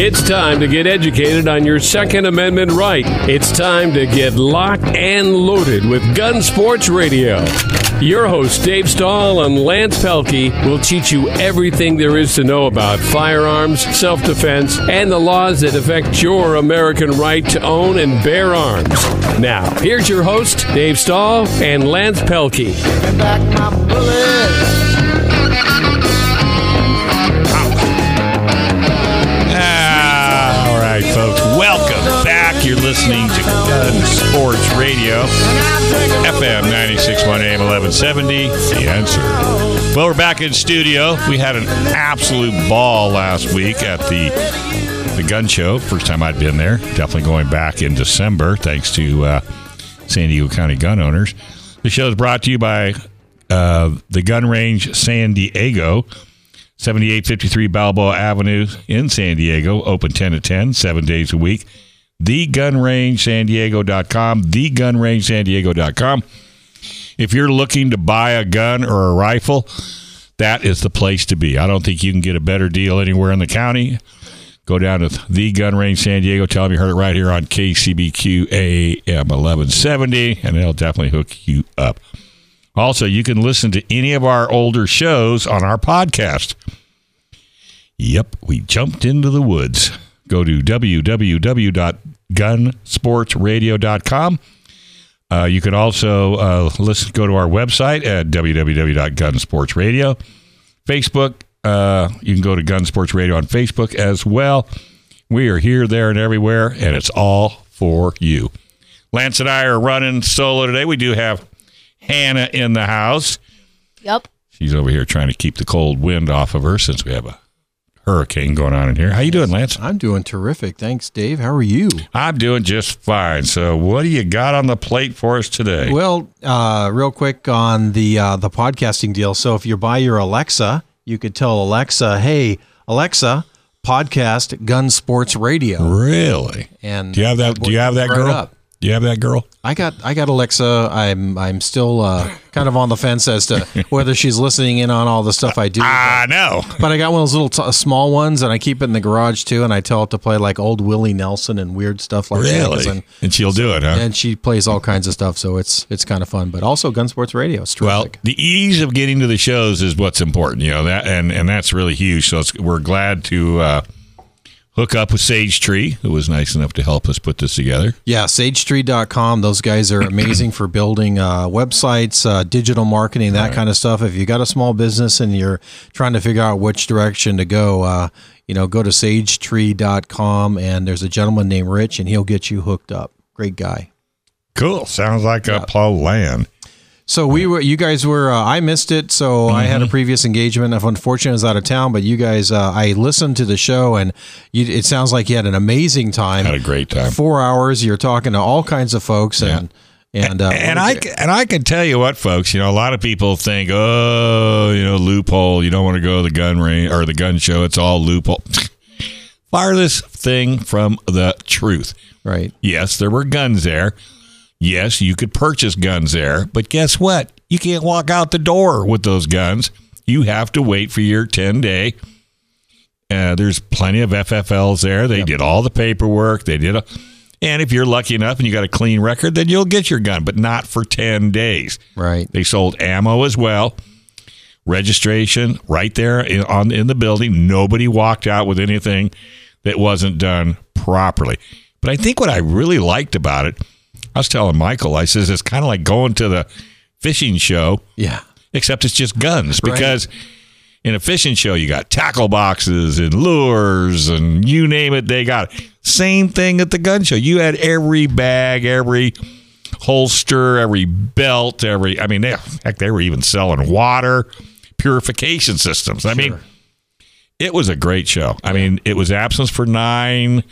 It's time to get educated on your Second Amendment right. It's time to get locked and loaded with Gun Sports Radio. Your hosts, Dave Stahl and Lance Pelkey, will teach you everything there is to know about firearms, self defense, and the laws that affect your American right to own and bear arms. Now, here's your host, Dave Stahl and Lance Pelkey. Gun Sports Radio, FM 961 AM 1170. The answer. Well, we're back in studio. We had an absolute ball last week at the the gun show. First time I'd been there. Definitely going back in December, thanks to uh, San Diego County gun owners. The show is brought to you by uh, the Gun Range San Diego. 7853 Balboa Avenue in San Diego, open 10 to 10, seven days a week. TheGunRangeSanDiego.com, TheGunRangeSanDiego.com. If you're looking to buy a gun or a rifle, that is the place to be. I don't think you can get a better deal anywhere in the county. Go down to the Gun Range San Diego. Tell them you heard it right here on KCBQ AM 1170, and they'll definitely hook you up. Also, you can listen to any of our older shows on our podcast. Yep, we jumped into the woods. Go to www.gunsportsradio.com. Uh, you can also uh, listen, go to our website at www.gunsportsradio. Facebook, uh, you can go to Gun Sports Radio on Facebook as well. We are here, there, and everywhere, and it's all for you. Lance and I are running solo today. We do have Hannah in the house. Yep. She's over here trying to keep the cold wind off of her since we have a hurricane going on in here. How you doing, Lance? I'm doing terrific. Thanks, Dave. How are you? I'm doing just fine. So, what do you got on the plate for us today? Well, uh, real quick on the uh, the podcasting deal. So, if you buy your Alexa, you could tell Alexa, "Hey, Alexa, podcast Gun Sports Radio." really? And Do you have that? Do you have that girl? up. Do you have that girl? I got I got Alexa. I'm I'm still uh, kind of on the fence as to whether she's listening in on all the stuff I do. I know. But I got one of those little t- small ones, and I keep it in the garage too. And I tell it to play like old Willie Nelson and weird stuff like that. Really? And, And she'll do it, huh? and she plays all kinds of stuff, so it's it's kind of fun. But also Gun Sports Radio. It's Well, the ease of getting to the shows is what's important, you know that, and and that's really huge. So it's, we're glad to uh, hook up with Sage Tree, who was nice enough to help us put this together. Yeah, sagetree.com. Those guys are amazing for building uh, websites, uh, digital marketing, that kind of stuff. If you got a small business and you're trying to figure out which direction to go, uh, you know, go to sagetree.com and there's a gentleman named Rich and he'll get you hooked up. Great guy. Cool. Sounds like a plan. So we were, you guys were, uh, I missed it. So I had a Mm-hmm. previous engagement. If unfortunately I was out of town, but you guys, uh, I listened to the show and you, it sounds like you had an amazing time. Had a great time. Four hours. You're talking to all kinds of folks and, and, uh, and I and I can tell you what, folks. You know, a lot of people think, oh, you know, loophole. You don't want to go to the gun range or the gun show. It's all loophole. Farthest thing from the truth. right. Yes, there were guns there. Yes, you could purchase guns there, but guess what? You can't walk out the door with those guns. You have to wait for your 10 day. Uh, there's plenty of FFLs there. They did all the paperwork. They did a, and if you're lucky enough and you got a clean record, then you'll get your gun, but not for 10 days. Right. They sold ammo as well. Registration right there in, on in the building. Nobody walked out with anything that wasn't done properly. But I think what I really liked about it, I was telling Michael, I says it's kind of like going to the fishing show, Yeah. except it's just guns Right. because in a fishing show you got tackle boxes and lures and you name it they got it. same thing at the gun show you had every bag every holster every belt every i mean they, heck they were even selling water purification systems i mean it was a great show i mean it was absence for nine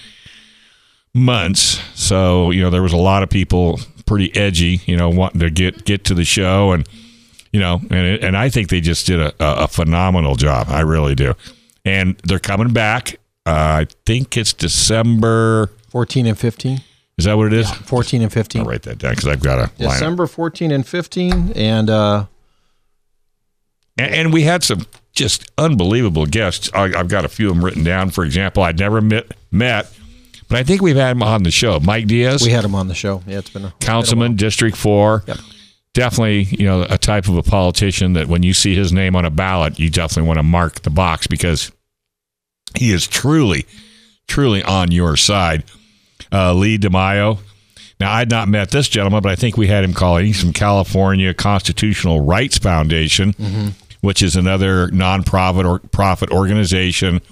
months so you know there was a lot of people pretty edgy you know wanting to get get to the show and you know, and it, and I think they just did a, a, phenomenal job. I really do. And they're coming back. Uh, I think it's December. 14 and 15. Is that what it is? 14 and 15. I'll write that down because I've got a. December 14 and 15. And uh, And, and we had some just unbelievable guests. I, I've got a few of them written down. For example, I'd never met, met, but I think we've had him on the show. Mike Diaz, We had him on the show. Yeah, it's been a councilman, District Four. Yep. Definitely, you know, a type of a politician that when you see his name on a ballot, you definitely want to mark the box because he is truly, truly on your side. Uh, Lee DeMaio. Now, I'd not met this gentleman, but I think we had him calling. He's from California Constitutional Rights Foundation, which is another nonprofit or profit organization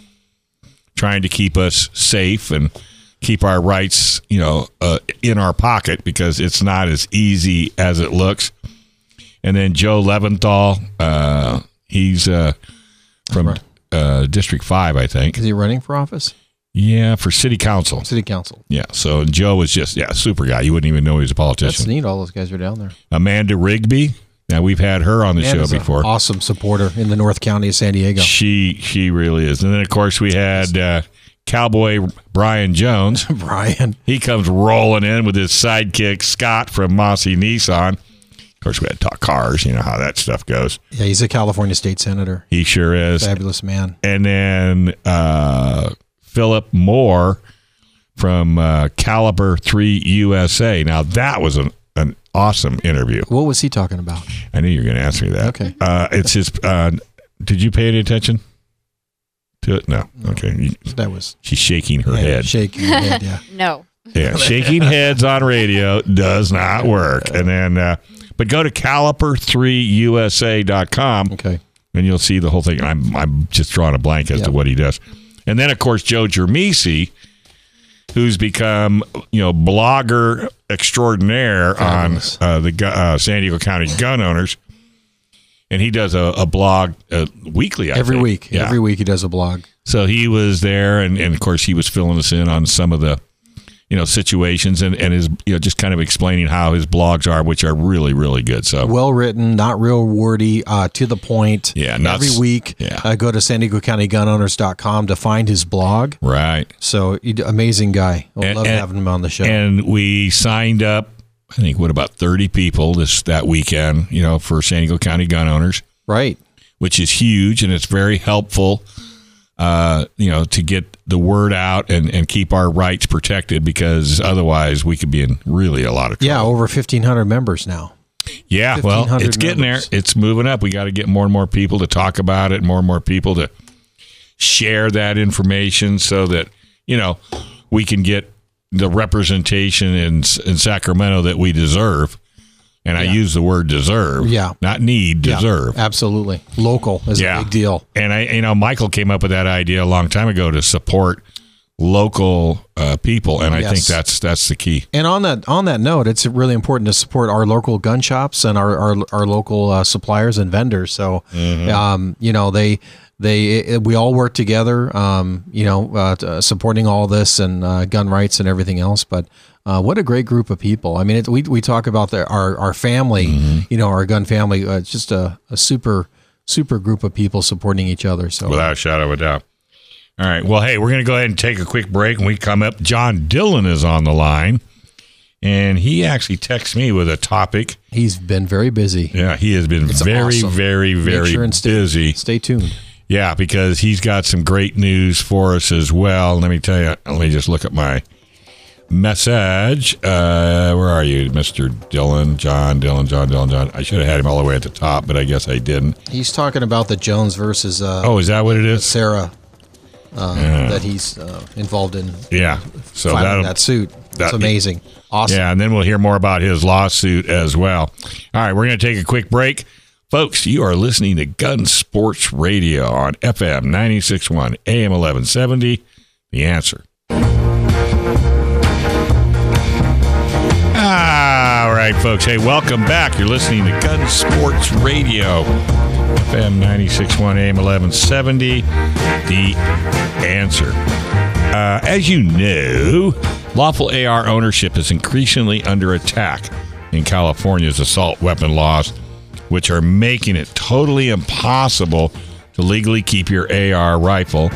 trying to keep us safe and keep our rights, you know, uh, in our pocket because it's not as easy as it looks. And then Joe Leventhal, uh, he's uh, from uh, District Five, I think. Is he running for office? Yeah, for City Council. City council. Yeah, so Joe was just yeah, super guy. You wouldn't even know he was a politician. That's neat. All those guys are down there. Amanda Rigby. Now we've had her on the And show before. Awesome supporter in the North County of San Diego. She she really is. And then of course we had uh, Cowboy Brian Jones. Brian. He comes rolling in with his sidekick Scott from Mossy Nissan. Of course, we had to talk cars. You know how that stuff goes. Yeah, he's a California state senator. He sure is. Fabulous man. And then uh, Philip Moore from uh, Caliber Three USA. Now that was an an awesome interview. What was he talking about? I knew you were going to ask me that. Okay. Uh, it's his. Uh, did you pay any attention to it? No. Okay. That was She's shaking her yeah, head. shaking your head. Yeah. No. Yeah, shaking heads on radio does not work. And then, uh, but go to caliber3usa.com Okay. and you'll see the whole thing. I'm, I'm just drawing a blank as to what he does. And then, of course, Joe Germisi, who's become, you know, blogger extraordinaire Fabulous. on uh, the uh, San Diego County gun owners. And he does a, a blog uh, weekly, I Every think. week. Yeah. Every week he does a blog. So he was there, and, and of course he was filling us in on some of the, you know, situations and and his you know just kind of explaining how his blogs are, which are really really good. So Well written, not real wordy, uh, to the point. Yeah, not Every week, yeah. uh, go to San Diego County Gunowners.com to find his blog. right, So, amazing guy. I And- love and- having him on the show. and we signed up. I think what about thirty people this that weekend, you know, for San Diego County gun owners, right. which is huge and it's very helpful. Uh, you know, to get the word out and, and keep our rights protected because otherwise we could be in really a lot of trouble. Yeah, over 1,500 members now. Yeah, well, 1,500 it's getting members. there. It's moving up. We got to get more and more people to talk about it, more and more people to share that information so that, you know, we can get the representation in in Sacramento that we deserve. And I use the word deserve. Yeah. Not need, Yeah, deserve. absolutely. Local is Yeah. a big deal. And I, you know, Michael came up with that idea a long time ago to support local uh, people, and I Yes. think that's that's the key. And on that on that note, it's really important to support our local gun shops and our our, our local uh, suppliers and vendors. So, Mm-hmm. um, you know, they they we all work together. Um, you know, uh, uh, supporting all this and uh, gun rights and everything else. But uh, what a great group of people! I mean, it, we we talk about the, our our family. Mm-hmm. You know, our gun family. Uh, it's just a, a super super group of people supporting each other. So. without a shadow of a doubt. All right. Well, hey, we're going to go ahead and take a quick break. When we come up, John Dillon is on the line, and he actually texts me with a topic. He's been very busy. Yeah, he has been It's very, awesome. very, Make very sure stay, busy. Stay tuned. Yeah, because he's got some great news for us as well. Let me tell you. Let me just look at my message. Uh, where are you, Mister Dillon? John Dillon. John Dillon. John. I should have had him all the way at the top, but I guess I didn't. He's talking about the Jones versus uh, Oh, is that what it is? Sarah uh, that he's uh, involved in Yeah. So that suit. that- That's amazing. Awesome. Yeah, and then we'll hear more about his lawsuit as well. All right, we're going to take a quick break. Folks, you are listening to Gun Sports Radio on FM 961 AM 1170. The answer. All right, folks. Hey, welcome back. You're listening to Gun Sports Radio, FM 961 AM 1170. The answer. Uh, as you know, lawful AR ownership is increasingly under attack in California's assault weapon laws, which are making it totally impossible to legally keep your AR rifle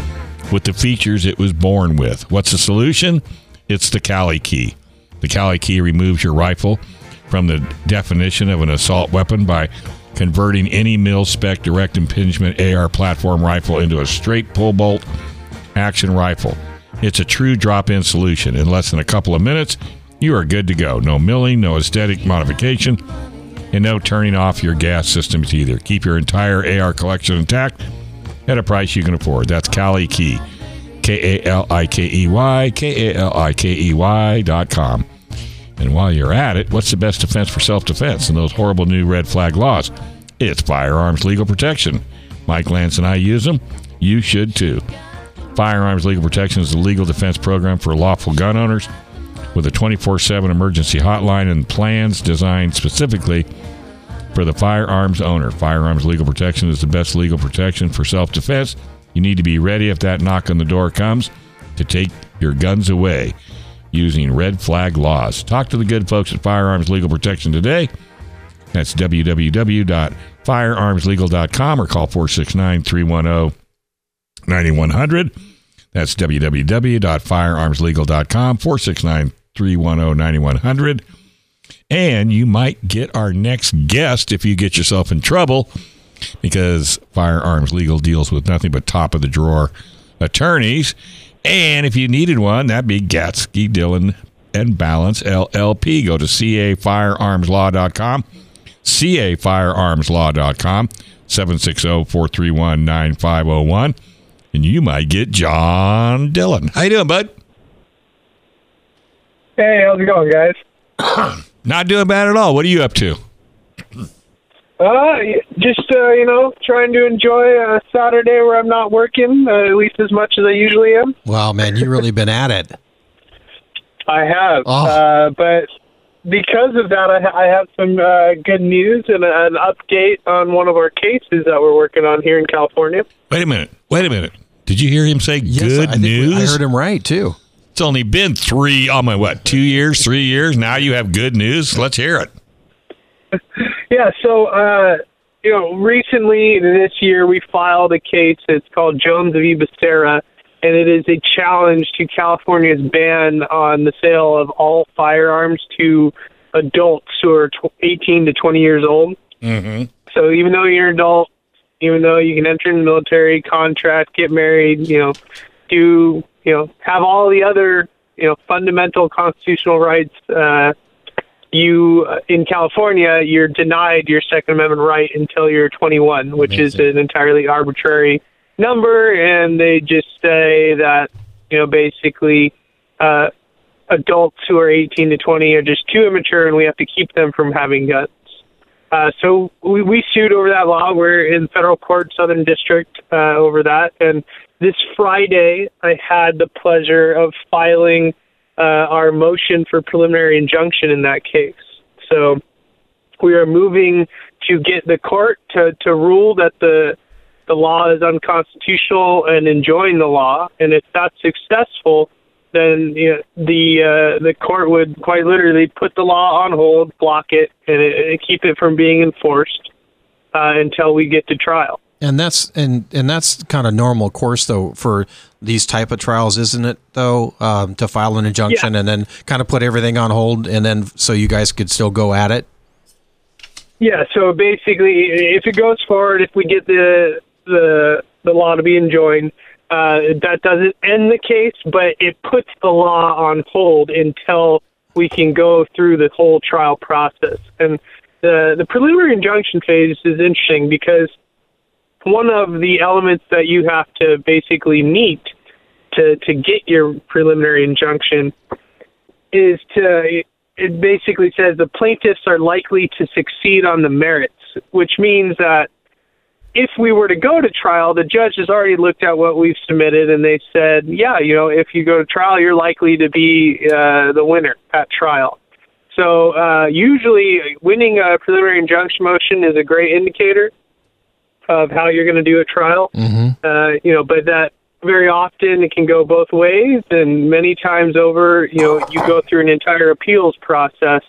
with the features it was born with. What's the solution? It's the Kali key. The Kali key removes your rifle from the definition of an assault weapon by converting any mil spec direct impingement AR platform rifle into a straight pull bolt action rifle. It's a true drop in solution. In less than a couple of minutes, you are good to go. No milling, no aesthetic modification, and no turning off your gas systems either. Keep your entire AR collection intact at a price you can afford. That's Kali Key. K A L I K E Y, K A L I K E Y dot com. And while you're at it, what's the best defense for self defense in those horrible new red flag laws? It's firearms legal protection. Mike Lance and I use them. You should too. Firearms Legal Protection is the legal defense program for lawful gun owners with a 24 7 emergency hotline and plans designed specifically for the firearms owner. Firearms Legal Protection is the best legal protection for self defense. You need to be ready if that knock on the door comes to take your guns away using red flag laws. Talk to the good folks at Firearms Legal Protection today. That's www.firearmslegal.com or call 469 310 9100. That's www.firearmslegal.com 469 310 9100. And you might get our next guest if you get yourself in trouble because Firearms Legal deals with nothing but top of the drawer attorneys. And if you needed one, that'd be Gatzke, Dillon, and Ballance LLP. Go to cafirearmslaw.com, cafirearmslaw.com, 760 431 9501, and you might get John Dillon. How you doing, bud? Hey, how's it going, guys? Not doing bad at all. What are you up to? Uh, just uh, you know, trying to enjoy a Saturday where I'm not working, uh, at least as much as I usually am. Wow, man, you really been at it. I have, Oh. uh, but because of that, I, ha- I have some uh, good news and an update on one of our cases that we're working on here in California. Wait a minute. Wait a minute. Did you hear him say Yes, good I think we- news? I heard him right too. It's only been three, oh my, what, two years, three years? Now you have good news? Let's hear it. Yeah, so uh, you know, recently this year we filed a case. It's called Jones v. Becerra, and it is a challenge to California's ban on the sale of all firearms to adults who are 18 to 20 years old. Mm-hmm. So even though you're an adult, even though you can enter in the military, contract, get married, you know, do you know have all the other you know fundamental constitutional rights. Uh, you uh, in California, you're denied your Second Amendment right until you're 21, which is an entirely arbitrary number, and they just say that you know basically uh, adults who are 18 to 20 are just too immature, and we have to keep them from having guns. Uh, so we, we sued over that law. We're in federal court, Southern District, uh, over that. And this Friday, I had the pleasure of filing uh, our motion for preliminary injunction in that case. So we are moving to get the court to, to rule that the the law is unconstitutional and enjoin the law. And if that's successful, then you know, the uh, the court would quite literally put the law on hold, block it, and, and keep it from being enforced uh, until we get to trial. And that's and and that's kind of normal course though for these type of trials, isn't it? Though um, to file an injunction Yeah. and then kind of put everything on hold, and then so you guys could still go at it. Yeah. So basically, if it goes forward, if we get the the the law to be enjoined, uh, that doesn't end the case, but it puts the law on hold until we can go through the whole trial process. And the the preliminary injunction phase is interesting because one of the elements that you have to basically meet to to get your preliminary injunction is to it basically says the plaintiffs are likely to succeed on the merits, which means that if we were to go to trial, the judge has already looked at what we've submitted and they said, yeah, you know, if you go to trial, you're likely to be uh, the winner at trial. So uh, usually, winning a preliminary injunction motion is a great indicator of how you're going to do a trial. Mm-hmm. Uh, you know, but that very often it can go both ways, and many times over, you know, you go through an entire appeals process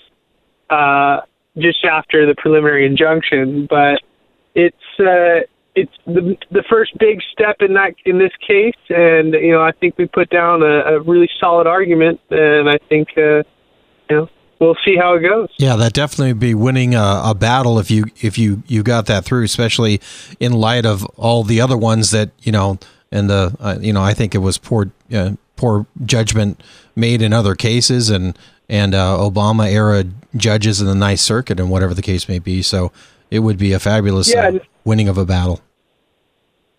uh, just after the preliminary injunction. But it's uh, it's the the first big step in that in this case, and you know, I think we put down a, a really solid argument, and I think uh, you know we'll see how it goes. Yeah, that definitely would be winning a, a battle if you if you you got that through, especially in light of all the other ones that you know. And the uh, you know I think it was poor uh, poor judgment made in other cases and and uh, Obama era judges in the Ninth Circuit and whatever the case may be. So it would be a fabulous Yeah, uh, winning of a battle.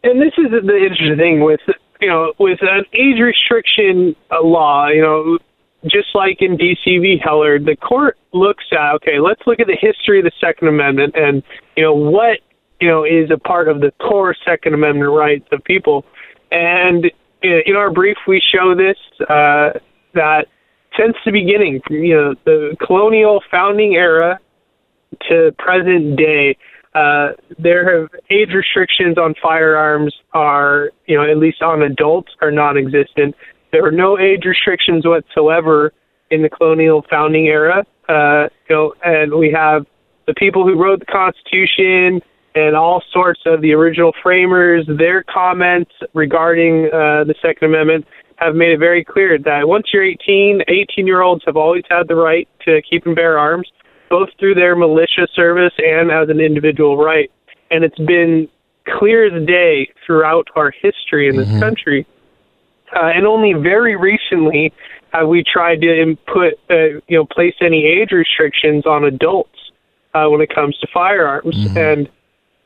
and this is the interesting thing with you know with an age restriction law you know just like in DC v. Heller the court looks at okay let's look at the history of the second amendment and you know what you know is a part of the core second amendment rights of people and in our brief we show this uh, that since the beginning you know the colonial founding era to present day, uh, there have age restrictions on firearms are, you know, at least on adults, are non-existent. There were no age restrictions whatsoever in the colonial founding era. Uh, you know, and we have the people who wrote the Constitution and all sorts of the original framers. Their comments regarding uh, the Second Amendment have made it very clear that once you're 18, 18 year olds have always had the right to keep and bear arms both through their militia service and as an individual right. And it's been clear as day throughout our history in this country. Uh, and only very recently have we tried to input, uh, you know, place any age restrictions on adults uh, when it comes to firearms. And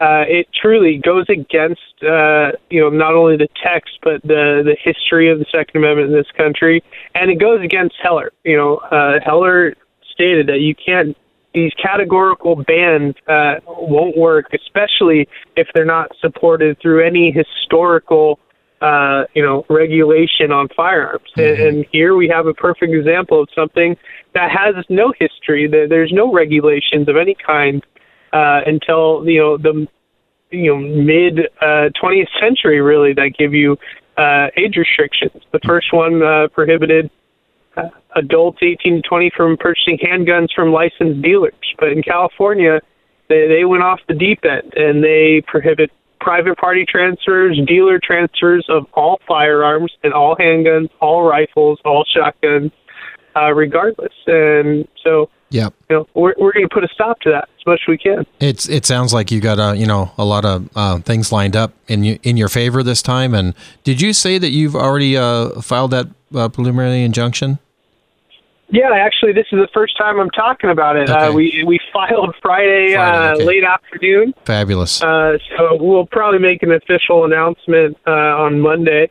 uh, it truly goes against, uh, you know, not only the text but the the history of the Second Amendment in this country, and it goes against Heller. You know, uh, Heller stated that you can't these categorical bans uh, won't work, especially if they're not supported through any historical, uh, you know, regulation on firearms. And, and here we have a perfect example of something that has no history. There, there's no regulations of any kind uh, until you know the you know mid uh, 20th century, really, that give you uh, age restrictions. The first one uh, prohibited uh, adults 18 to 20 from purchasing handguns from licensed dealers. But in California, they, they went off the deep end and they prohibit private party transfers, dealer transfers of all firearms and all handguns, all rifles, all shotguns, uh, regardless. And so, yeah, you know, we're, we're going to put a stop to that as much as we can. It's it sounds like you got a you know a lot of uh, things lined up in you, in your favor this time. And did you say that you've already uh, filed that uh, preliminary injunction? Yeah, actually, this is the first time I'm talking about it. Okay. Uh, we we filed Friday, Friday, uh, okay. late afternoon. Fabulous. Uh, so we'll probably make an official announcement uh, on Monday.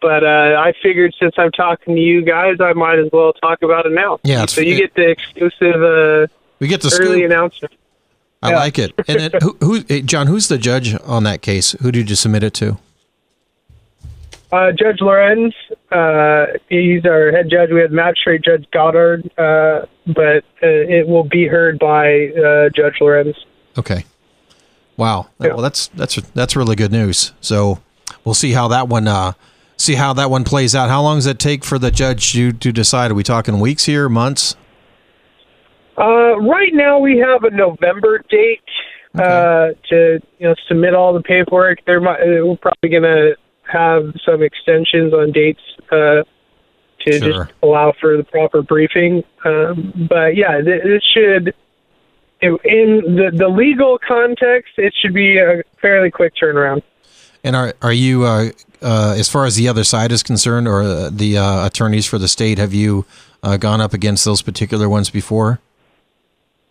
But uh, I figured since I'm talking to you guys, I might as well talk about it now. Yeah, it's- so you get the exclusive uh, we get the early scoop. announcement. I yeah. like it. And then, who, who John? Who's the judge on that case? Who did you submit it to? Uh, judge Lorenz, uh, he's our head judge. We have Magistrate Judge Goddard, uh, but uh, it will be heard by uh, Judge Lorenz. Okay. Wow. Yeah. Well, that's that's that's really good news. So we'll see how that one uh, see how that one plays out. How long does it take for the judge to to decide? Are we talking weeks here, months? Uh, right now, we have a November date uh, to you know submit all the paperwork. Uh, we're probably going to have some extensions on dates uh, to Sure. just allow for the proper briefing. Um, but yeah, th- this should. In the the legal context, it should be a fairly quick turnaround. And are are you uh, uh, as far as the other side is concerned, or uh, the uh, attorneys for the state? Have you uh, gone up against those particular ones before?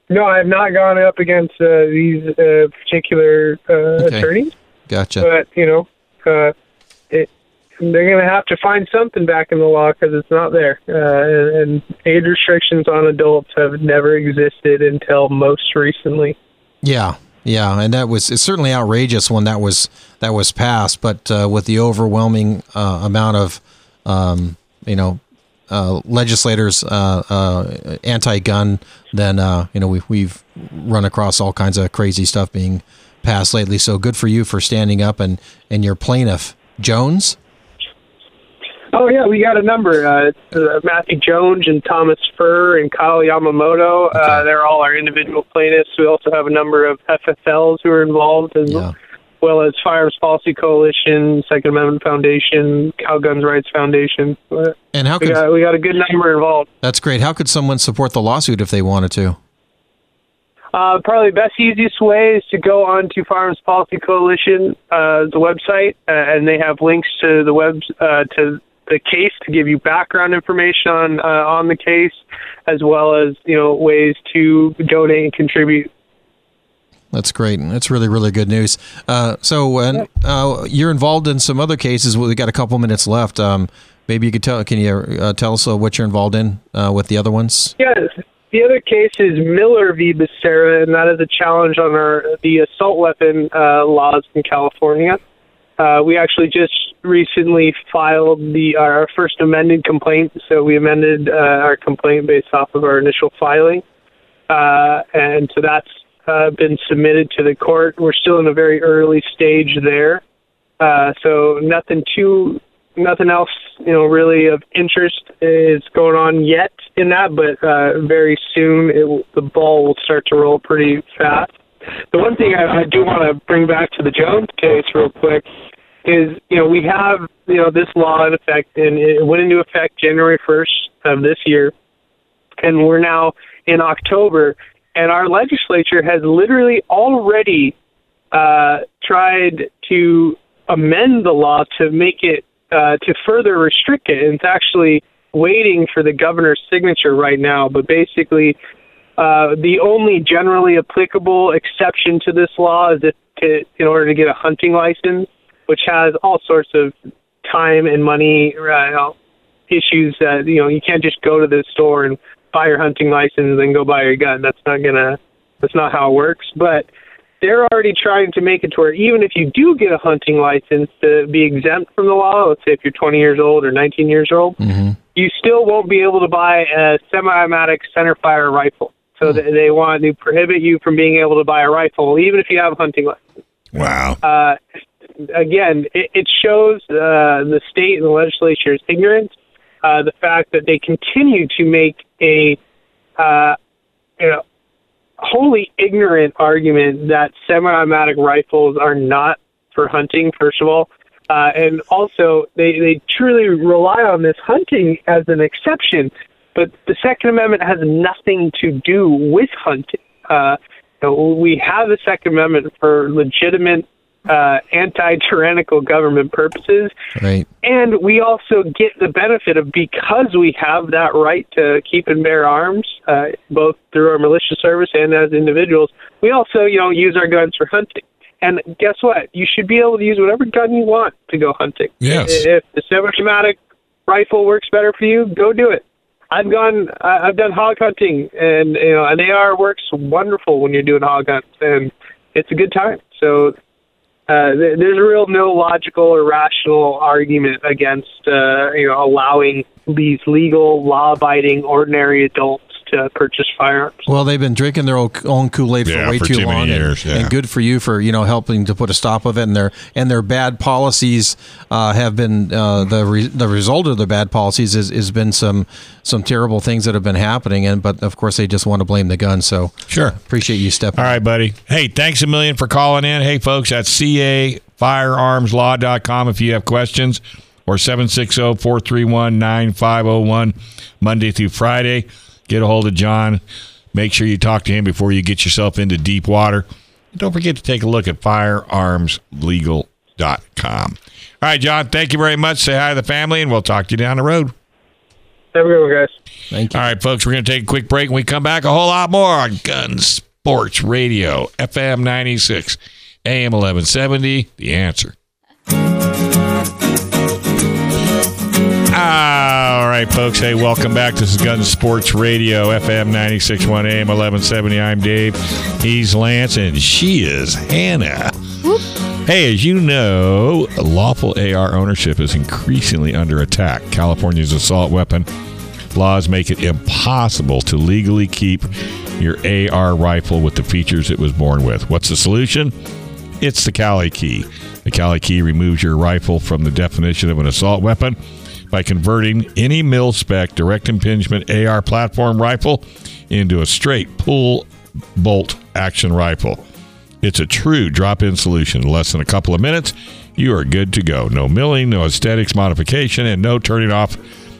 No, I have not gone up against uh, these uh, particular uh, Okay. attorneys. Gotcha. but you know, uh, they're going to have to find something back in the law because it's not there. Uh, and, and age restrictions on adults have never existed until most recently. Yeah, yeah, and that was it's certainly outrageous when that was that was passed. But uh, with the overwhelming uh, amount of um, you know uh, legislators uh, uh, anti-gun, then uh, you know we, we've run across all kinds of crazy stuff being passed lately. So good for you for standing up and and your plaintiff Jones. Oh yeah, we got a number. Uh, it's, uh, Matthew Jones and Thomas Furrh and Kyle Yamamoto. Uh, Okay. they're all our individual plaintiffs. We also have a number of FFLs who are involved as Yeah. well as Firearms Policy Coalition, Second Amendment Foundation, Cal Guns Rights Foundation. And how we could got we got a good number involved. that's great? How could someone support the lawsuit if they wanted to? Uh, probably the best, easiest way is to go on to Firearms Policy Coalition, uh, the website, uh, and they have links to the web uh, to the case to give you background information on uh, on the case, as well as you know ways to donate and contribute. That's great. That's really, really good news. Uh, so, and uh, you're involved in some other cases. We've got a couple minutes left. Um, maybe you could tell. Can you uh, tell us uh, what you're involved in uh, with the other ones? Yes. The other case is Miller v. Becerra, and that is a challenge on our the assault weapon uh, laws in California. Uh, we actually just recently filed the our first amended complaint, so we amended uh, our complaint based off of our initial filing, uh, and so that's uh, been submitted to the court. We're still in a very early stage there, uh, so nothing too nothing else, you know, really of interest is going on yet in that, but uh, very soon it the ball will start to roll pretty fast. The one thing I, I do want to bring back to the Jones case real quick is, you know, we have, you know, this law in effect, and it went into effect January 1st of this year, and we're now in October, and our legislature has literally already uh, tried to amend the law to make it uh, to further restrict it. And it's actually waiting for the governor's signature right now. But basically, uh, the only generally applicable exception to this law is if to, in order to get a hunting license, which has all sorts of time and money uh, issues that you know you can't just go to the store and buy your hunting license and go buy your gun. That's not gonna. That's not how it works. But they're already trying to make it to where even if you do get a hunting license to be exempt from the law, let's say if you're 20 years old or 19 years old, you still won't be able to buy a semi-automatic centerfire rifle. So they, they want to prohibit you from being able to buy a rifle, even if you have a hunting license. Wow. Uh, again, it, it shows uh, the state and the legislature's ignorance. Uh, the fact that they continue to make a uh, you know, wholly ignorant argument that semi-automatic rifles are not for hunting. First of all, uh, and also they they truly rely on this hunting as an exception, but the Second Amendment has nothing to do with hunting. Uh, you know, we have the Second Amendment for legitimate uh, anti-tyrannical government purposes, Right. and we also get the benefit of because we have that right to keep and bear arms, uh, both through our militia service and as individuals. We also, you know, use our guns for hunting. And guess what? You should be able to use whatever gun you want to go hunting. Yes. If the semi-automatic rifle works better for you, go do it. I've gone. I've done hog hunting, and you know, an AR works wonderful when you're doing hog hunts, and it's a good time. So uh, th- there's real no logical or rational argument against uh, you know allowing these legal, law-abiding, ordinary adults to purchase firearms. Well, they've been drinking their own, own Kool Aid for Yeah, way for too, too long, and- years, and, yeah. good for you for you know helping to put a stop of it. And their and their bad policies uh, have been uh, the re- the result of their bad policies is has been some some terrible things that have been happening. And but of course they just want to blame the gun. So Sure. appreciate you stepping. All right, buddy. Hey, thanks a million for calling in. Hey, folks, at that's cafirearmslaw.com if you have questions or 760-431-9501 Monday through Friday. Get a hold of John. Make sure you talk to him before you get yourself into deep water. And don't forget to take a look at firearmslegal.com. All right, John, thank you very much. Say hi to the family, and we'll talk to you down the road. Have a good one, guys. Thank you. All right, folks, we're going to take a quick break. When we come back, a whole lot more on Gun Sports Radio, FM 96, AM 1170. The answer. All right, folks. Hey, welcome back. This is Gun Sports Radio, FM 961 AM 1170. I'm Dave. He's Lance, and she is Hannah. Hey, as you know, lawful AR ownership is increasingly under attack. California's assault weapon laws make it impossible to legally keep your AR rifle with the features it was born with. What's the solution? It's the Kali Key. The Kali Key removes your rifle from the definition of an assault weapon by converting any mil spec direct impingement AR platform rifle into a straight pull bolt action rifle. It's a true drop in solution. In less than a couple of minutes, you are good to go. No milling, no aesthetics modification, and no turning off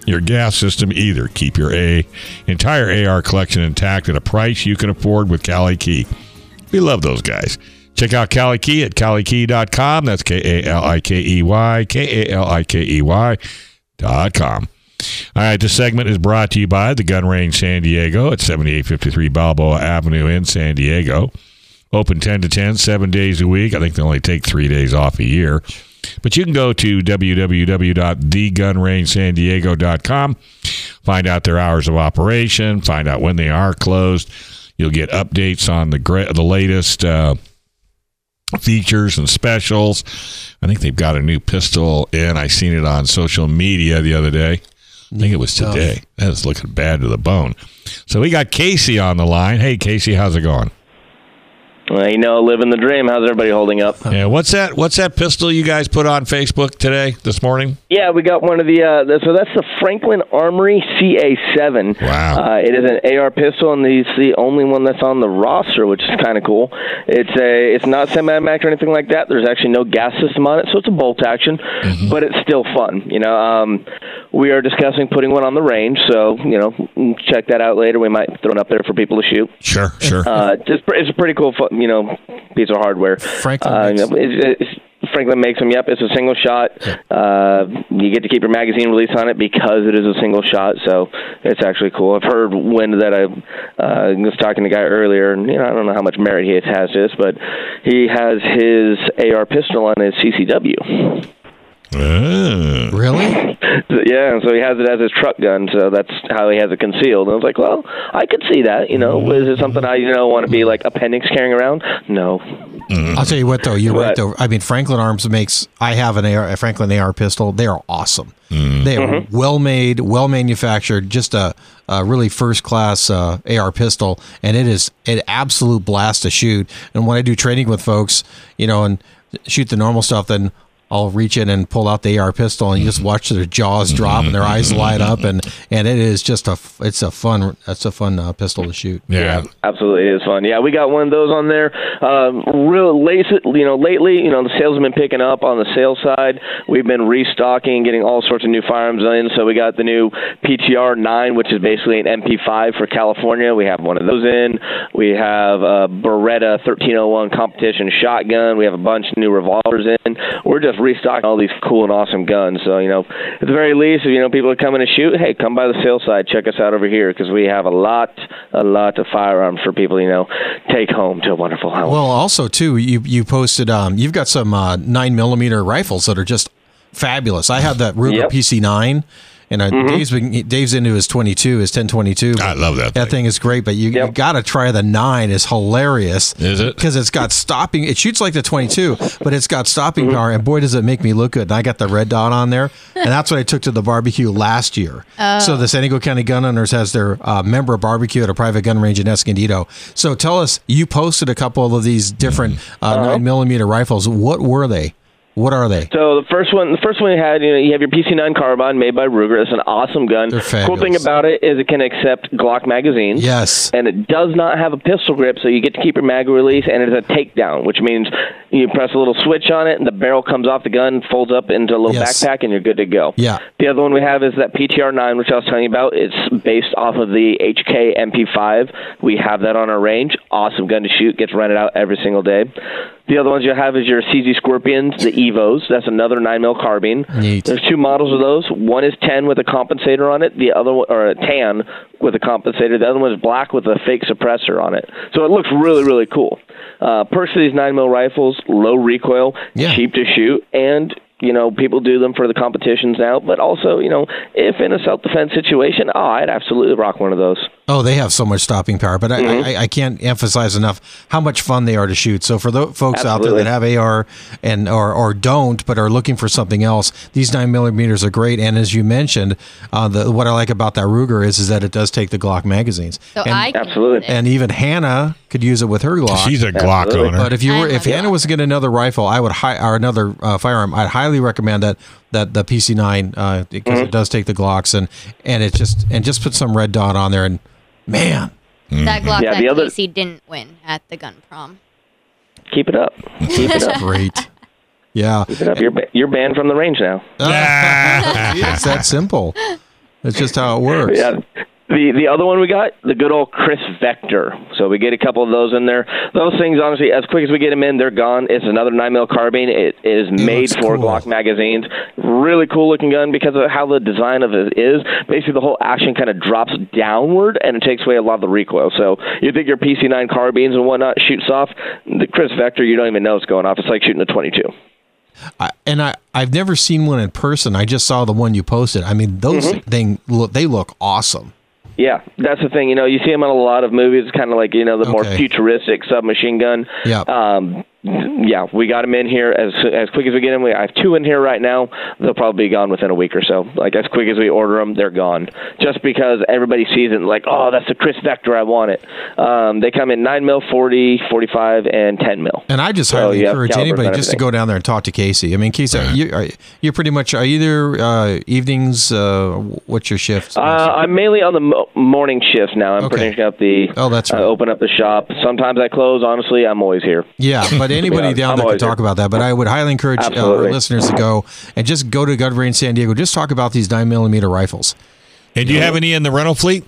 your gas system either. Keep your A entire AR collection intact at a price you can afford with Kali Key. We love those guys. Check out Kali Key at kalikey.com. That's K A L I K E Y, K A L I K E Y com. All right, this segment is brought to you by the Gun Range San Diego at 7853 Balboa Avenue in San Diego. Open 10 to 10, seven days a week. I think they only take three days off a year. But you can go to www.thegunrangesandiego.com, find out their hours of operation, find out when they are closed. You'll get updates on the the latest uh, features and specials. I think they've got a new pistol in. I seen it on social media the other day. I think it was today. That is looking bad to the bone. So we got Casey on the line. Hey, Casey, how's it going? Well, you know, living the dream. How's everybody holding up? Yeah, what's that? What's that pistol you guys put on Facebook today, this morning? Yeah, we got one of the. Uh, the so that's the Franklin Armory CA7. Wow. Uh, it is an AR pistol, and it's the only one that's on the roster, which is kind of cool. It's a. It's not semi-automatic or anything like that. There's actually no gas system on it, so it's a bolt action, but it's still fun. You know, um, we are discussing putting one on the range, so you know, check that out later. We might throw it up there for people to shoot. Sure, sure. Uh, just it's a pretty cool, fu- you know, piece of hardware. Franklin uh, makes- you know, it's, it's, Franklin makes them. Yep, it's a single shot. Uh, you get to keep your magazine release on it because it is a single shot. So it's actually cool. I've heard when that I uh, was talking to a guy earlier, and you know I don't know how much merit he has this, but he has his AR pistol on his CCW. Ah. Really? Yeah, so he has it as his truck gun, so that's how he has it concealed. And I was like, well, I could see that. You know, is it something I you know want to be like appendix carrying around? No. I'll tell you what, though, you're right. Though I mean, Franklin Arms makes. I have an AR, a Franklin AR pistol. They are awesome. They are well made, well manufactured. Just a, a really first class uh, AR pistol, and it is an absolute blast to shoot. And when I do training with folks, you know, and shoot the normal stuff, then I'll reach in and pull out the AR pistol, and you just watch their jaws drop and their eyes light up, and and it is just a f- it's a fun it's a fun uh, pistol to shoot. yeah. Absolutely, it is fun. Yeah, we got one of those on there. Um, real late, you know, lately, you know, the sales have been picking up on the sales side. We've been restocking, getting all sorts of new firearms in. So we got the new PTR 9, which is basically an MP5 for California. We have one of those in. We have a Beretta 1301 competition shotgun. We have a bunch of new revolvers in. We're just restocking all these cool and awesome guns. So you know, at the very least, if you know people are coming to shoot, hey, come by the sales side. Check us out over here because we have a lot, a lot of firearms for people. You know, take home to a wonderful home. Well, also too, you you posted um, you've got some uh, nine millimeter rifles that are just fabulous. I have that Ruger Yep. PC nine, and uh, Dave's been, Dave's into his twenty two, his ten twenty two. I love that That thing. thing is great, but you, you got to try the nine. is hilarious. Is it? Because it's got stopping. It shoots like the twenty two, but it's got stopping power, and boy, does it make me look good. And I got the red dot on there, and that's what I took to the barbecue last year. So the San Diego County Gun Owners has their uh, member barbecue at a private gun range in Escondido. So tell us, you posted a couple of these different uh, nine millimeter rifles. What were they? What are they? So the first one, the first one you had, you know, you have your PC9 carbine made by Ruger. It's an awesome gun. Cool thing about it is it can accept Glock magazines. Yes. And it does not have a pistol grip, so you get to keep your mag release, and it is a takedown, which means you press a little switch on it, and the barrel comes off the gun, folds up into a little Yes. backpack, and you're good to go. Yeah. The other one we have is that PTR 9, which I was telling you about. It's based off of the HK MP5. We have that on our range. Awesome gun to shoot. Gets rented out every single day. The other ones you have is your CZ Scorpions, the Evos. That's another 9 mil carbine. Neat. There's two models of those. One is 10 with a compensator on it. The other one, or a tan with a compensator. The other one is black with a fake suppressor on it. So it looks really, really cool. Uh, perks of these 9 mil rifles: low recoil, Yeah. cheap to shoot, and you know people do them for the competitions now. But also, you know, if in a self defense situation, oh, I'd absolutely rock one of those. Oh, they have so much stopping power, but I, I, I can't emphasize enough how much fun they are to shoot. So for the folks out there that have AR and or, or don't, but are looking for something else, these nine millimeters are great. And as you mentioned, uh, the what I like about that Ruger is is that it does take the Glock magazines. So and, I Absolutely. and even Hannah could use it with her Glock. She's a Glock Absolutely. owner. But if you were, if a- Hannah was to get another rifle, I would hi- or another uh, firearm, I'd highly recommend that that the PC9 uh, because it does take the Glocks and and it just and just put some red dot on there and man, that Glock Yeah, that the other- Casey didn't win at the gun prom. keep it up. Keep it up. Great. Yeah. Keep it up. You're ba- you're banned from the range now. it's that simple. It's just how it works. Yeah. The the other one we got, the good old KRISS Vector. So we get a couple of those in there. Those things, honestly, as quick as we get them in, they're gone. It's another nine mil carbine. It is made looks for cool. Glock magazines. Really cool looking gun because of how the design of it is. Basically, the whole action kind of drops downward and it takes away a lot of the recoil. So you think your PC9 carbines and whatnot shoots off. The KRISS Vector, you don't even know it's going off. It's like shooting a 22. I, and I I've never seen one in person. I just saw the one you posted. I mean, those Mm-hmm. thing look they look awesome. Yeah, that's the thing. You know, you see them in a lot of movies, kind of like you know the more Okay. futuristic submachine gun. Yeah. Um, yeah, we got them in here as as quick as we get them. We, I have two in here right now. They'll probably be gone within a week or so. Like as quick as we order them, they're gone. Just because everybody sees it, like, oh, that's the KRISS Vector, I want it. Um, they come in nine mil, 40, 45, and ten mil. And I just So, highly yeah, encourage anybody just to go down there and talk to Casey. I mean, Casey, you are you're pretty much are you there uh, evenings? Uh, what's your shift? Uh, I'm mainly on the mo- morning shift now. I'm Okay. finishing up the. Oh, that's uh, right. open up the shop. Sometimes I close. Honestly, I'm always here. Yeah, but anybody Yeah, down I'm there could talk about that. But I would highly encourage uh, our listeners to go and just go to Gun Range San Diego. Just talk about these nine millimeter rifles. And do you have any in the rental fleet?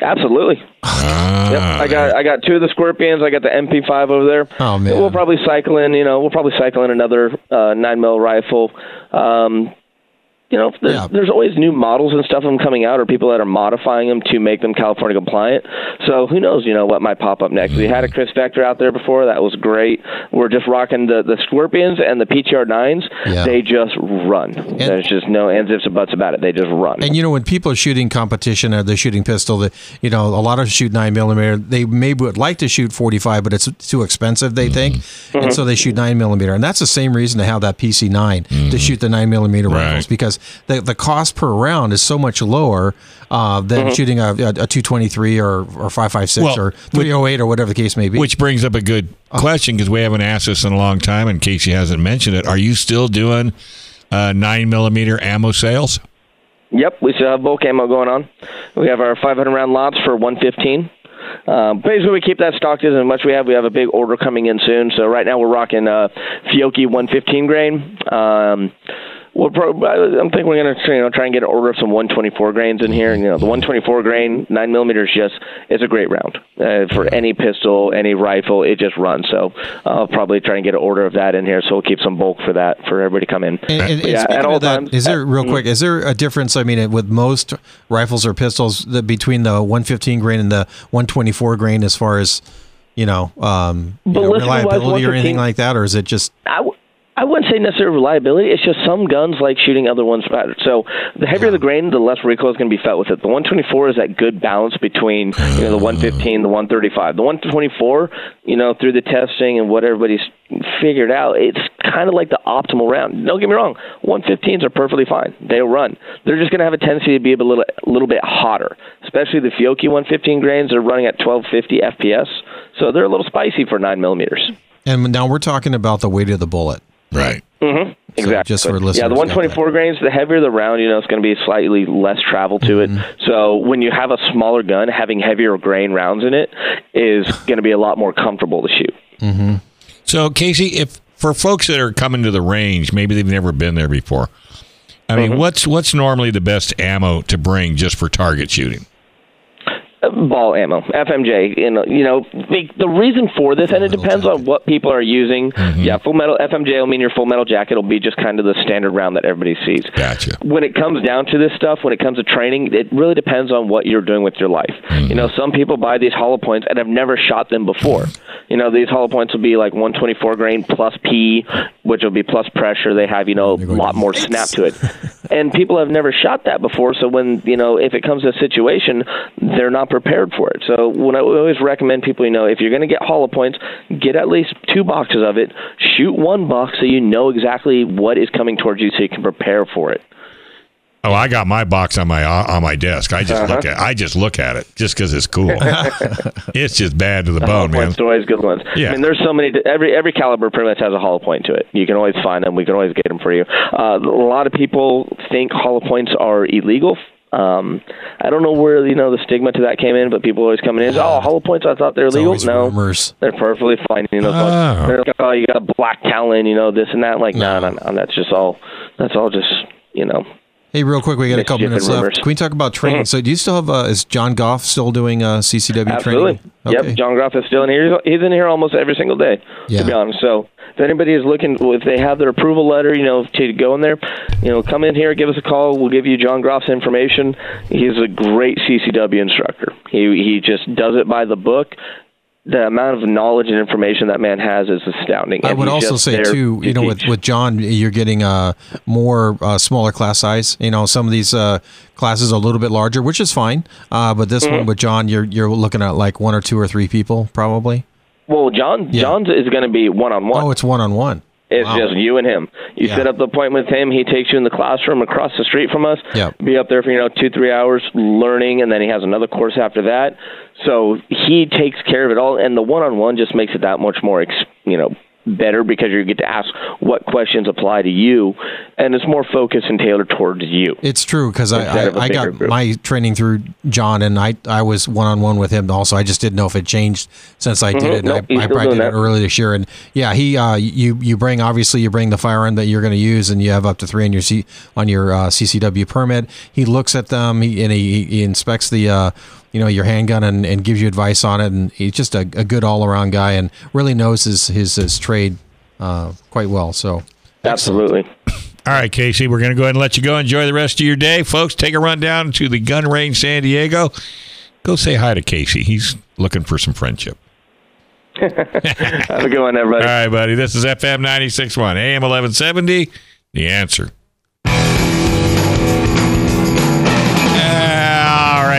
Absolutely. Ah, Yep, I got I got two of the Scorpions. I got the MP5 over there. Oh, man. We'll probably cycle in. You know, we'll probably cycle in another uh, nine mil rifle. Um, you know, there's, Yeah. there's always new models and stuff of them coming out, or people that are modifying them to make them California compliant. So who knows? You know what might pop up next? We had a KRISS Vector out there before. That was great. We're just rocking the the Scorpions and the PTR nines. Yeah. They just run. There's just no ands ifs or buts about it. They just run. And you know, when people are shooting competition or they're shooting pistol, that you know, a lot of shoot nine millimeter. They maybe would like to shoot forty five, but it's too expensive. They think, mm-hmm. and so they shoot nine millimeter. And that's the same reason to have that PC 9 to mm-hmm. shoot the nine millimeter Right. rifles because the the cost per round is so much lower uh, than shooting a, a, two twenty three or or five five six Well, or three oh eight or whatever the case may be. Which brings up a good question because we haven't asked this in a long time, and Casey hasn't mentioned it. Are you still doing uh, nine millimeter ammo sales? Yep, we still have bulk ammo going on. We have our 500 round lots for 115. Um, basically, we keep that stocked as much we have. We have a big order coming in soon. So right now we're rocking uh, Fiocchi 115 grain. Um, we'll I'm thinking we're gonna you know try and get an order of some 124 grains in here. And, you know, the 124 grain nine millimeters just is a great round uh, for any pistol, any rifle. It just runs. So I'll probably try and get an order of that in here. So we'll keep some bulk for that for everybody to come in. And, and, and Yeah, speaking at all that, times. is there real Mm. quick? Is there a difference? I mean, with most rifles or pistols, the, between the 115 grain and the 124 grain, as far as you know, um, you know reliability or anything like that, or is it just I, w- I wouldn't say necessarily reliability. It's just some guns like shooting other ones better. So the heavier the grain, the less recoil is going to be felt with it. The 124 is that good balance between you know the mm. 115, the 135. The 124, you know, through the testing and what everybody's figured out, it's kind of like the optimal round. Don't get me wrong, 115s are perfectly fine. They'll run. They're just going to have a tendency to be a little a little bit hotter, especially the Fiocchi 115 grains are running at 1250 FPS. So they're a little spicy for nine millimeters. And now we're talking about the weight of the bullet. Right. Exactly. just for listeners yeah, the 124 grains, the heavier the round, you know, it's going to be slightly less travel to Mm-hmm. it. So when you have a smaller gun, having heavier grain rounds in it is going to be a lot more comfortable to shoot. So, Casey, if for folks that are coming to the range, maybe they've never been there before. I Mm-hmm. mean, what's what's normally the best ammo to bring just for target shooting? Ball ammo, FMJ. You know, you know the, the reason for this, and it depends on what people are using. Mm-hmm. Yeah, full metal FMJ will mean your full metal jacket will be just kind of the standard round that everybody sees. Gotcha. when it comes down to this stuff, when it comes to training, it really depends on what you're doing with your life. You know, some people buy these hollow points and have never shot them before. You know, these hollow points will be like 124 grain plus P, which will be plus pressure. They have, you know, a lot more snap to it. and people have never shot that before, so when, you know, if it comes to a situation, they're not prepared for it. So when I always recommend people, you know, if you're going to get hollow points, get at least two boxes of it. Shoot one box so you know exactly what is coming towards you so you can prepare for it. Oh, I got my box on my uh, on my desk. I just Uh-huh. look at I just look at it just because it's cool. it's just bad to the hollow bone, man. points always good ones. Yeah. I mean, there's so many. Every every caliber pretty much has a hollow point to it. You can always find them. We can always get them for you. Uh, a lot of people think hollow points are illegal. Um, I don't know where you know the stigma to that came in, but people always coming in. Oh, hollow points! I thought they were It's legal. No, rumors. they're perfectly fine. You know, Oh. they're like, oh, you got a Black Talon. You know, this and that. Like, no, no, no. That's just all. That's all just you know. Hey, real quick, we got a couple minutes left. rumors. Can we talk about training? So, do you still have? Uh, is John Goff still doing uh, CCW Absolutely. training? Okay. Yep. John Groff is still in here. He's, he's in here almost every single day, Yeah. to be honest. So if anybody is looking, if they have their approval letter, you know, to go in there, you know, come in here, give us a call. We'll give you John Groff's information. He's a great CCW instructor. He he just does it by the book. The amount of knowledge and information that man has is astounding. I And would also say too, to you know, with, with John, you're getting uh, more uh, smaller class size. You know, some of these uh, classes are a little bit larger, which is fine. Uh, but this Mm-hmm. one with John, you're you're looking at like one or two or three people probably. well, John Yeah. John's is going to be one on one. Oh, it's one on one. It's Wow. just you and him. You Yeah. set up the appointment with him. He takes you in the classroom across the street from us. Yep. Be up there for you know two three hours learning, and then he has another course after that. So he takes care of it all, and the one on one just makes it that much more you know better because you get to ask what questions apply to you, and it's more focused and tailored towards you. It's true because I, Instead of a I, I got group. my training through John, and I I was one on one with him also. I just didn't know if it changed since I did Mhm. it. And Nope, I, I probably did it that. early this year, and yeah, he uh, you you bring obviously you bring the firearm that you're going to use, and you have up to three on your C, on your uh, CCW permit. He looks at them he, and he, he inspects the uh, you know your handgun and, and gives you advice on it, and he's just a, a good all around guy and really knows his his, his trade uh, quite well. So. Absolutely. All right, Casey, we're going to go ahead and let you go. Enjoy the rest of your day. Folks, take a run down to the gun range San Diego. Go say hi to Casey. He's looking for some friendship. Have a good one, everybody. All right, buddy. This is FM 96.1, AM 1170. The answer.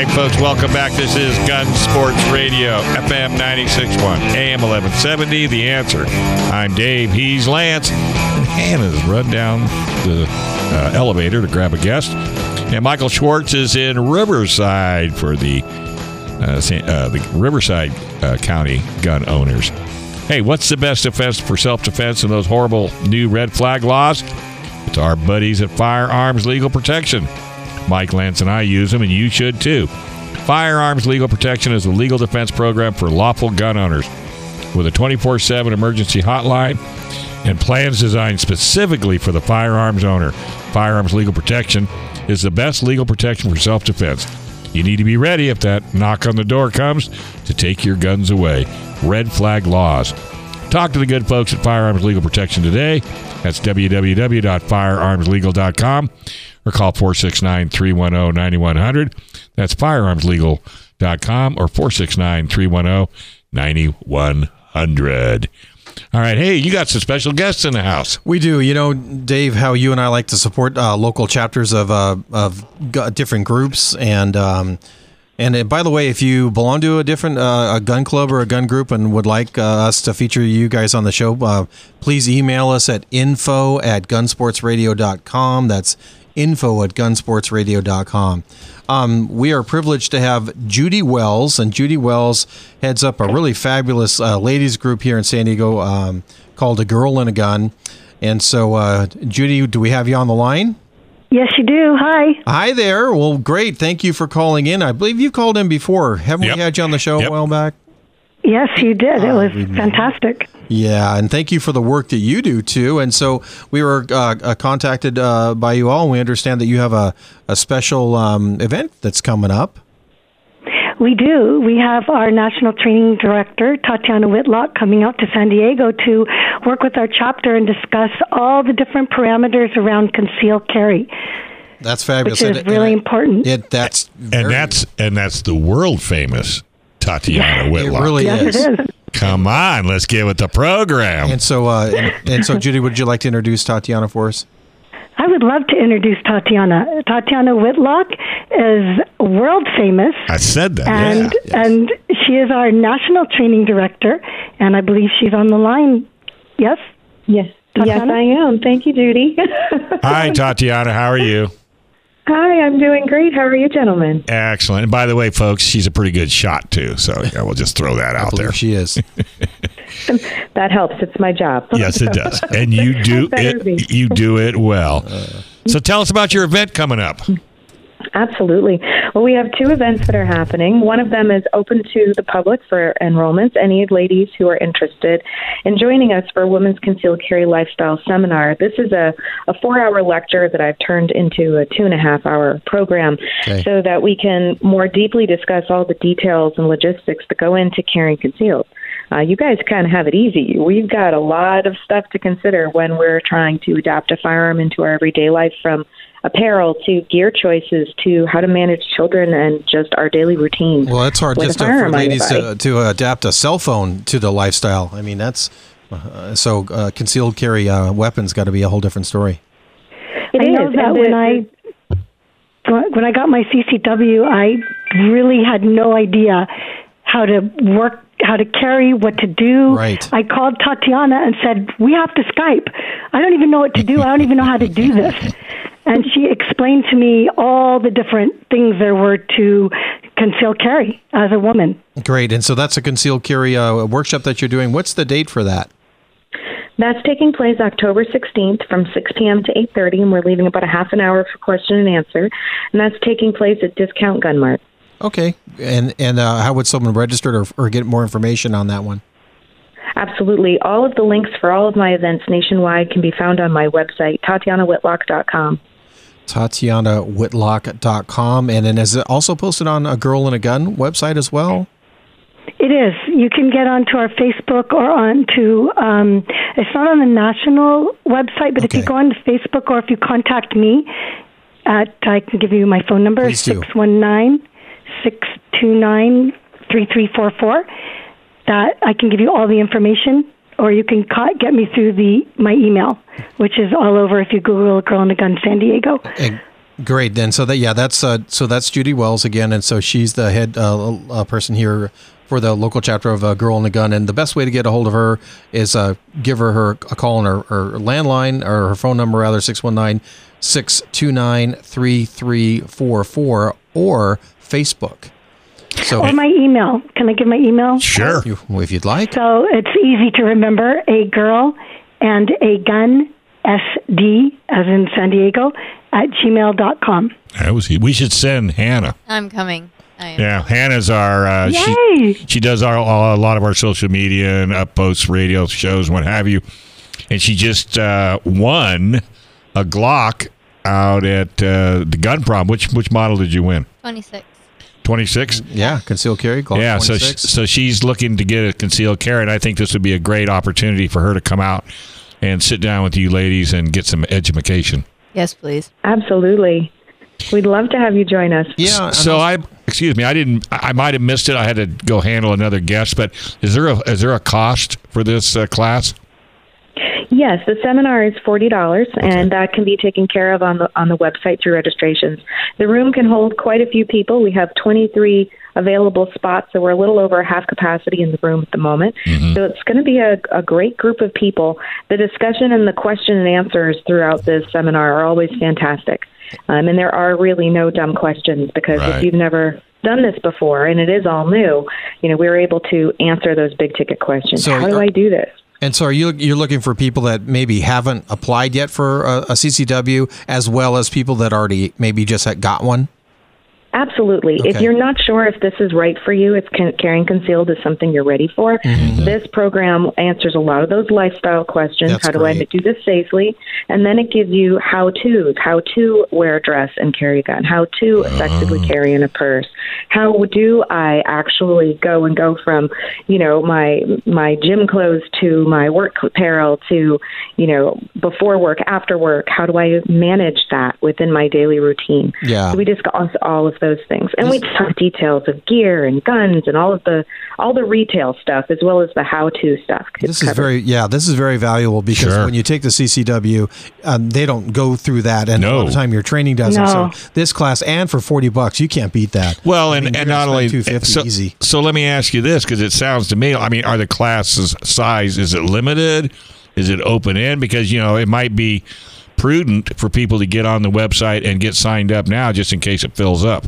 Right, folks, welcome back. This is Gun Sports Radio, FM 96.1, AM 1170. The answer. I'm Dave. He's Lance. And Hannah's run down the uh, elevator to grab a guest. And Michael Schwartz is in Riverside for the uh, uh, the Riverside uh, County gun owners. Hey, what's the best defense for self defense in those horrible new red flag laws? It's our buddies at Firearms Legal Protection. Mike Lance and I use them, and you should too. Firearms Legal Protection is a legal defense program for lawful gun owners with a 24 7 emergency hotline and plans designed specifically for the firearms owner. Firearms Legal Protection is the best legal protection for self defense. You need to be ready if that knock on the door comes to take your guns away. Red flag laws. Talk to the good folks at Firearms Legal Protection today. That's www.firearmslegal.com or call 469 310 9100. That's firearmslegal.com or 469 310 9100. All right. Hey, you got some special guests in the house. We do. You know, Dave, how you and I like to support uh, local chapters of uh, of gu- different groups, and um, and by the way, if you belong to a different uh, a gun club or a gun group and would like uh, us to feature you guys on the show, uh, please email us at info at gunsportsradio.com. That's info at gunsportsradio.com. Um, we are privileged to have Judy Wells, and Judy Wells heads up a really fabulous uh, ladies group here in San Diego um, called A Girl and a Gun. And so, uh, Judy, do we have you on the line? Yes, you do. Hi. Hi there. Well, great. Thank you for calling in. I believe you've called in before. Haven't Yep. we had you on the show Yep. a while back? Yes, you did. It Ah, was remember. fantastic. Yeah, and thank you for the work that you do too. And so we were uh, uh, contacted uh, by you all, and we understand that you have a, a special um, event that's coming up. We do. We have our national training director, Tatiana Whitlock, coming out to San Diego to work with our chapter and discuss all the different parameters around concealed carry, That's fabulous. which is And- really and important. It that's And very- that's and that's the world famous Tatiana it Whitlock. really yes, is. it is. Come on, let's get with the program. And so, uh, and, and so, Judy, would you like to introduce Tatiana for us? I would love to introduce Tatiana. Tatiana Whitlock is world famous. I said that. and yes. and she is our national training director, and I believe she's on the line. Yes. Yes. Yes, I am. Thank you, Judy. Hi, Tatiana. How are you? Hi, I'm doing great. How are you, gentlemen? Excellent. And by the way, folks, she's a pretty good shot too. So yeah, we'll just throw that I out there. she is. That helps. It's my job. Yes, it does. And you do Better be. it. You do it well. Uh. So tell us about your event coming up. Absolutely. Well, we have two events that are happening. One of them is open to the public for enrollments. Any ladies who are interested in joining us for a Women's Concealed Carry Lifestyle Seminar. This is a, a four hour lecture that I've turned into a two and a half hour program Okay. so that we can more deeply discuss all the details and logistics that go into carrying concealed. Uh, you guys kind of have it easy. We've got a lot of stuff to consider when we're trying to adapt a firearm into our everyday life from apparel to gear choices to how to manage children and just our daily routine. Well, it's hard just to, for firearm on your ladies to, to adapt a cell phone to the lifestyle. I mean, that's uh, so uh, concealed carry uh, weapons got to be a whole different story. It I know that and when the- I when I got my CCW, I really had no idea how to work, how to carry, what to do. Right. I called Tatiana and said, "We have to Skype. I don't even know what to do. I don't even know how to do this." And she explained to me all the different things there were to conceal carry as a woman. Great, and so that's a concealed carry uh, workshop that you're doing. What's the date for that? That's taking place October 16th from 6 p.m. to 8:30, and we're leaving about a half an hour for question and answer. And that's taking place at Discount Gun Mart. Okay, and and uh, how would someone register or, or get more information on that one? Absolutely. All of the links for all of my events nationwide can be found on my website, TatianaWhitlock.com. TatianaWhitlock.com, and then is it also posted on a Girl in a Gun website as well? It is. You can get onto our Facebook or onto. Um, it's not on the national website, but if you go on to Facebook or if you contact me, at I can give you my phone number six one nine six two nine three three four four. That I can give you all the information, or you can ca- get me through the my email, which is all over. If you Google "Girl in a Gun San Diego," Eh, Great. Then, so that yeah, that's uh, so that's Judy Wells again, and so she's the head uh, uh, person here for the local chapter of uh, Girl in a Gun. And the best way to get a hold of her is uh, give her, her a call on her, her landline or her phone number rather 619 629 3344 or Facebook. So or my email. Can I give my email? Sure. if you'd like. So it's easy to remember a girl and a gun, SD, as in San Diego, at gmail.com. That was we should send Hannah. I'm coming. I am. Yeah, Hannah's our uh, she Yay! she does our a lot of our social media and up posts, radio shows, what have you. And she just uh, won a Glock out at uh, the gun prom. Which which model did you win? Twenty six. Yeah, concealed carry. Glock Yeah, so 26. so she's looking to get a concealed carry, and I think this would be a great opportunity for her to come out and sit down with you ladies and get some education. Yes, please. Absolutely. We'd love to have you join us. yeah. and So I, excuse me, I didn't. I I might have missed it. I had to go handle another guest. But is there a is there a cost for this uh, class? Yes, the seminar is forty dollars, and that can be taken care of on the on the website through registrations. The room can hold quite a few people. We have twenty three available spots, so we're a little over half capacity in the room at the moment. So it's going to be a, a great group of people. The discussion and the question and answers throughout this seminar are always fantastic, um, and there are really no dumb questions because Right. if you've never done this before and it is all new, you know we're able to answer those big ticket questions. So How do I do this? And so, are you you're looking for people that maybe haven't applied yet for a, a CCW, as well as people that already maybe just got one? Absolutely. If you're not sure if this is right for you, if can, carrying concealed is something you're ready for, Mm-hmm. this program answers a lot of those lifestyle questions. That's how do I do this safely? And then it gives you how to's, how to wear a dress and carry a gun, how to effectively Oh. carry in a purse. How do I actually go and go from, you know, my my gym clothes to my work apparel to, you know, before work, after work? How do I manage that within my daily routine? Yeah. So we discuss all of those things, and we talk details of gear and guns and all of the all the retail stuff as well as the how-to stuff. This is very yeah. This is very valuable because Sure. when you take the CCW, um, they don't go through that, and a No. lot of time your training doesn't. No. So this class and for forty bucks, you can't beat that. Well, I and, mean, and not only two fifty so, easy. So let me ask you this because it sounds to me. I mean, are the classes size? Is it limited? Is it open end? Because you know it might be prudent for people to get on the website and get signed up now, just in case it fills up.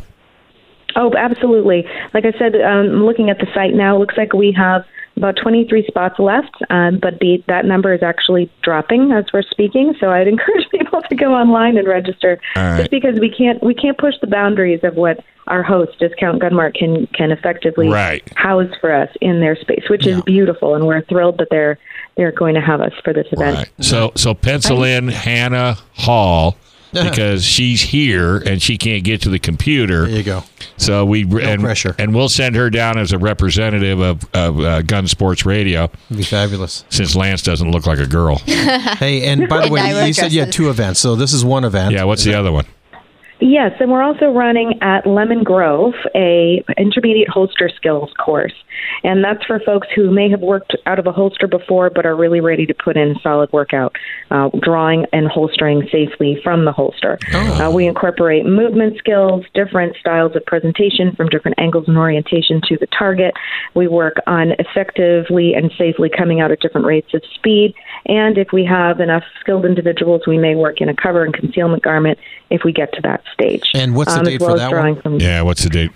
Oh, absolutely. Like I said, um, looking at the site now, it looks like we have about 23 spots left, um, but the, that number is actually dropping as we're speaking. So I'd encourage people to go online and register, right. just because we can't we can't push the boundaries of what our host Discount Gun Mart can can effectively Right. house for us in their space, which is beautiful, and we're thrilled that they're they're going to have us for this event. Right. So so pencil in Hannah Hall because she's here and she can't get to the computer. There you go. So we and, pressure. and we'll send her down as a representative of, of uh, Gun Sports Radio It'd be fabulous. since Lance doesn't look like a girl. Hey, and by the way, I you said you had two events, so this is one event. Yeah, what's the other one? Yes, and we're also running at Lemon Grove a intermediate holster skills course, and that's for folks who may have worked out of a holster before but are really ready to put in solid workout, uh, drawing and holstering safely from the holster. Uh, we incorporate movement skills, different styles of presentation from different angles and orientation to the target. We work on effectively and safely coming out at different rates of speed, and if we have enough skilled individuals, we may work in a cover and concealment garment if we get to that stage. And what's the Um, date well for that one? From, Yeah, what's the date?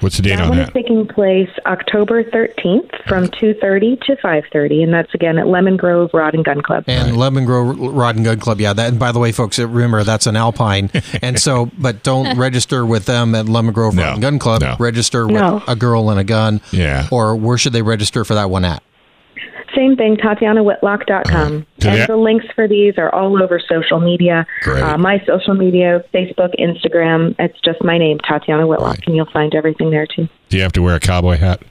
What's the date on that on one that? is taking place October 13th from 2:30 to 5:30, and that's again at Lemon Grove Rod and Gun Club. And Lemon Grove Rod and Gun Club, yeah. That, and by the way, folks, remember that's an Alpine, and so, but don't register with them at Lemon Grove No, Rod and Gun Club. no. Register with No. a girl and a gun. Yeah. Or where should they register for that one at? Same thing, TatianaWhitlock.com. So and the links for these are all over social media. Uh, my social media, Facebook, Instagram. It's just my name, Tatiana Whitlock, Right. and you'll find everything there too. Do you have to wear a cowboy hat?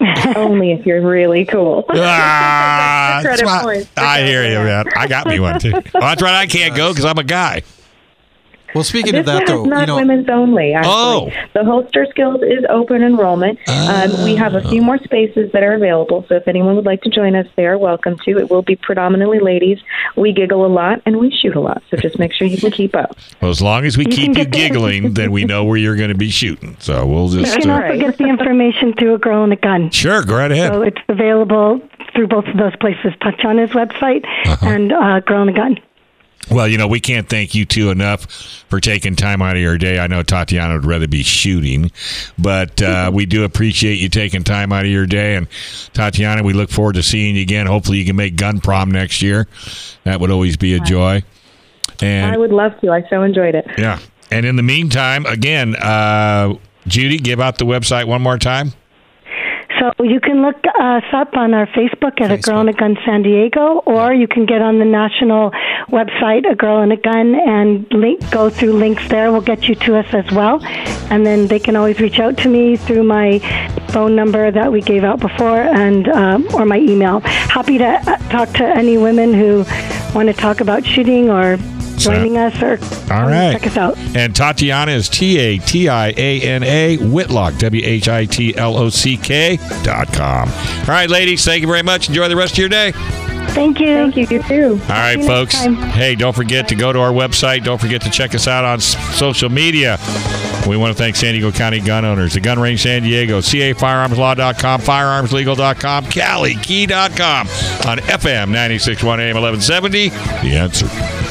Only if you're really cool. Ah, Credit that's why- I hear you, man. I got me one too. Well, that's right. I can't go because I'm a guy. Well, speaking This of that, though, not you know, women's only. Actually, Oh. the holster skills is open enrollment. Um, we have a few more spaces that are available, so if anyone would like to join us, they are welcome to. It will be predominantly ladies. We giggle a lot and we shoot a lot, so just make sure you can keep up. Well, as long as we You keep you get the- giggling, then we know where you're going to be shooting. So we'll just. You can uh, also get the information through a girl and a gun. sure go right ahead. So it's available through both of those places, Tatiana's website Uh-huh. and uh, Girl and a Gun. Well, you know, we can't thank you two enough for taking time out of your day. I know Tatiana would rather be shooting, but uh, we do appreciate you taking time out of your day. And Tatiana, we look forward to seeing you again. Hopefully, you can make gun prom next year. That would always be a joy. And I would love to. I so enjoyed it. yeah, and in the meantime, again, uh, Judy, give out the website one more time. So you can look us up on our Facebook at A Girl and a Gun San Diego, or you can get on the national website, A Girl and a Gun, and link, go through links there. We'll get you to us as well. And then they can always reach out to me through my phone number that we gave out before, and um, or my email. Happy to uh, talk to any women who want to talk about shooting or joining us or All come right. check us out. And Tatiana is T A T I A N A Whitlock, W H I T L O C K dot com. All right, ladies, thank you very much. Enjoy the rest of your day. Thank you. Thank you. You too. All right, folks. time. Hey, don't forget to go to our website. Don't forget to check us out on social media. We want to thank San Diego County gun owners, the Gun Range San Diego, CAFirearmslaw.com, FirearmsLegal.com, KaliKey.com on FM 961 AM 1170. The answer.